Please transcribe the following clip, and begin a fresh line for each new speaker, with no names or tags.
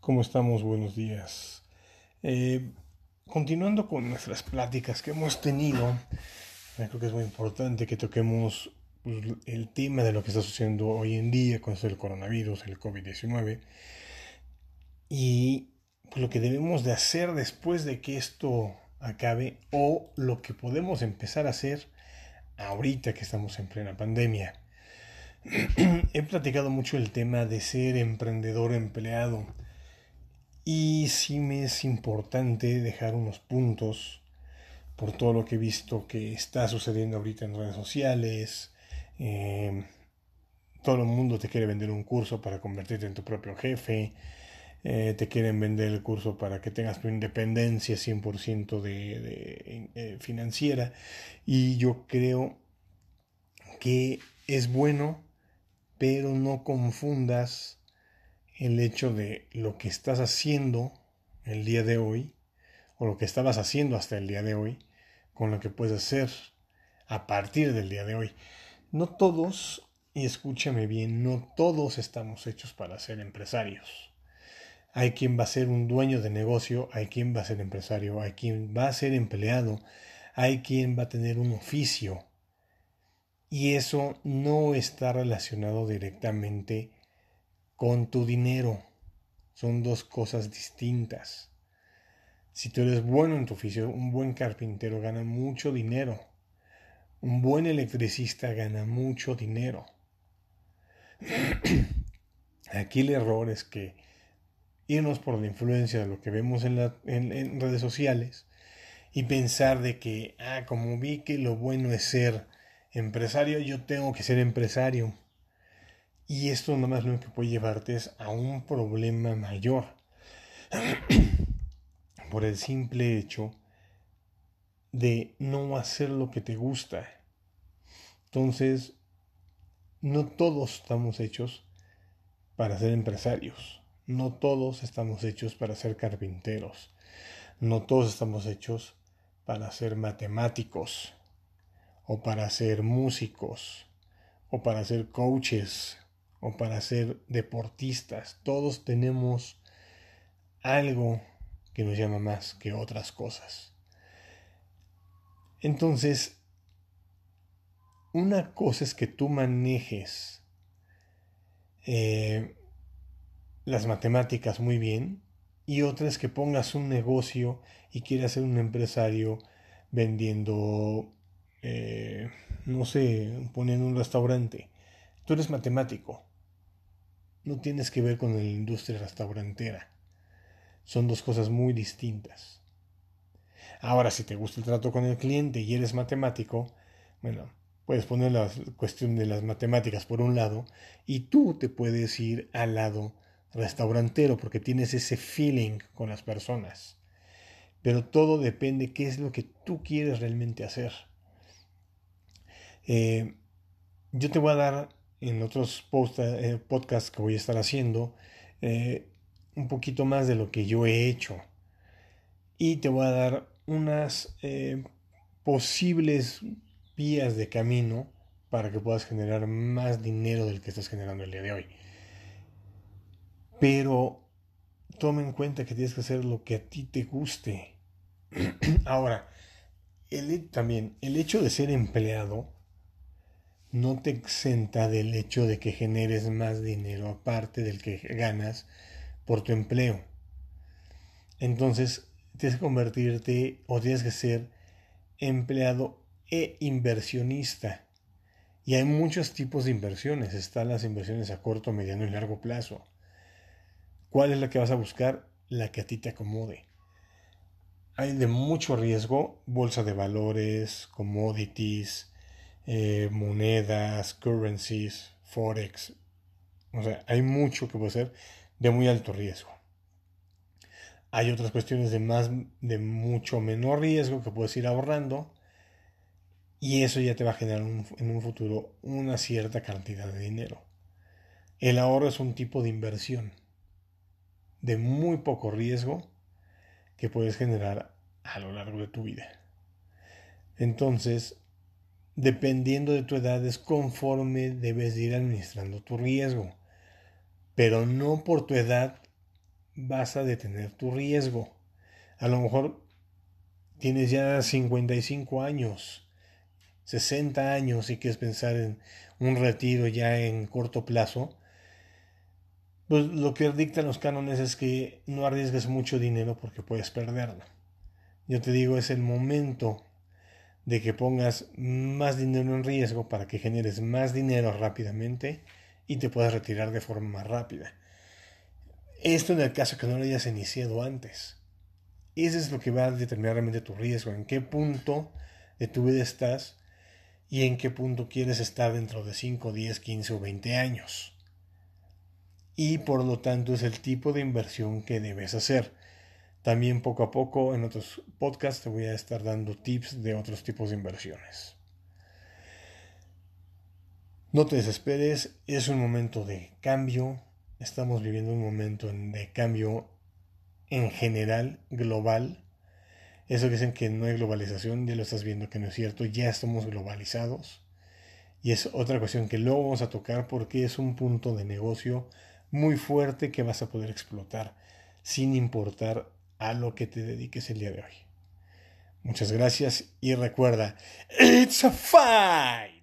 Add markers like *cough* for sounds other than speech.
¿Cómo estamos? Buenos días. Eh, continuando con nuestras pláticas que hemos tenido, creo que es muy importante que toquemos pues, el tema de lo que está sucediendo hoy en día con el coronavirus, el COVID-19, y pues, lo que debemos de hacer después de que esto acabe o lo que podemos empezar a hacer ahorita que estamos en plena pandemia. *clears throat* He platicado mucho el tema de ser emprendedor empleado y sí me es importante dejar unos puntos por todo lo que he visto que está sucediendo ahorita en redes sociales. Em, todo el mundo te quiere vender un curso para convertirte en tu propio jefe. Eh, te quieren vender el curso para que tengas tu independencia 100% de, eh, financiera. Y yo creo que es bueno, pero no confundas el hecho de lo que estás haciendo el día de hoy, o lo que estabas haciendo hasta el día de hoy, con lo que puedes hacer a partir del día de hoy. No todos, y escúchame bien, no todos estamos hechos para ser empresarios. Hay quien va a ser un dueño de negocio, hay quien va a ser empresario, hay quien va a ser empleado, hay quien va a tener un oficio. Y eso no está relacionado directamente con tu dinero. Son dos cosas distintas. Si tú eres bueno en tu oficio, un buen carpintero gana mucho dinero. Un buen electricista gana mucho dinero. *clears throat* Aquí el error es que irnos por la influencia de lo que vemos en, redes sociales y pensar de que, ah, como vi que lo bueno es ser empresario, yo tengo que ser empresario. Y esto nada más lo que puede llevarte es a un problema mayor. *clears throat* Por el simple hecho de no hacer lo que te gusta. Entonces, no todos estamos hechos para ser empresarios. No todos estamos hechos para ser carpinteros. No todos estamos hechos para ser matemáticos o para ser músicos o para ser coaches o para ser deportistas. Todos tenemos algo que nos llama más que otras cosas. Entonces, una cosa es que tú manejes eh, las matemáticas muy bien y otra es que pongas un negocio y quieras ser un empresario vendiendo, eh, no sé, poniendo un restaurante. Tú eres matemático, no tienes que ver con la industria restaurantera. Son dos cosas muy distintas. Ahora, si te gusta el trato con el cliente y eres matemático, bueno, puedes poner la cuestión de las matemáticas por un lado y tú te puedes ir al lado restaurantero porque tienes ese feeling con las personas. Pero todo depende qué es lo que tú quieres realmente hacer. Eh, yo te voy a dar en otros eh, podcasts que voy a estar haciendo eh, un poquito más de lo que yo he hecho. Y te voy a dar unas eh, posibles vías de camino para que puedas generar más dinero del que estás generando el día de hoy. Pero toma en cuenta que tienes que hacer lo que a ti te guste. *clears throat* Ahora, también el hecho de ser empleado no te exenta del hecho de que generes más dinero aparte del que ganas por tu empleo. Entonces, tienes que convertirte o tienes que ser empleado e inversionista. Y hay muchos tipos de inversiones. Están las inversiones a corto, mediano y largo plazo. ¿Cuál es la que vas a buscar? La que a ti te acomode. Hay de mucho riesgo, bolsa de valores, commodities, eh, monedas, currencies, forex. O sea, hay mucho que puede ser de muy alto riesgo. Hay otras cuestiones de más, de mucho menor riesgo que puedes ir ahorrando y eso ya te va a generar en un futuro una cierta cantidad de dinero. El ahorro es un tipo de inversión de muy poco riesgo que puedes generar a lo largo de tu vida. Entonces, dependiendo de tu edad, es conforme debes ir administrando tu riesgo. Pero no por tu edad vas a detener tu riesgo. A lo mejor tienes ya 55 años, 60 años y quieres pensar en un retiro ya en corto plazo, pues lo que dictan los cánones es que no arriesgues mucho dinero porque puedes perderlo. Yo te digo, es el momento de que pongas más dinero en riesgo para que generes más dinero rápidamente y te puedas retirar de forma más rápida. Esto en el caso que no lo hayas iniciado antes. Eso es lo que va a determinar realmente tu riesgo, en qué punto de tu vida estás y en qué punto quieres estar dentro de 5, 10, 15 o 20 años. Y por lo tanto es el tipo de inversión que debes hacer. También poco a poco en otros podcasts te voy a estar dando tips de otros tipos de inversiones. No te desesperes, es un momento de cambio. Estamos viviendo un momento de cambio en general, global. Eso que dicen que no hay globalización, ya lo estás viendo que no es cierto, ya estamos globalizados. Y es otra cuestión que luego vamos a tocar porque es un punto de negocio muy fuerte que vas a poder explotar sin importar a lo que te dediques el día de hoy. Muchas gracias y recuerda, it's a fight.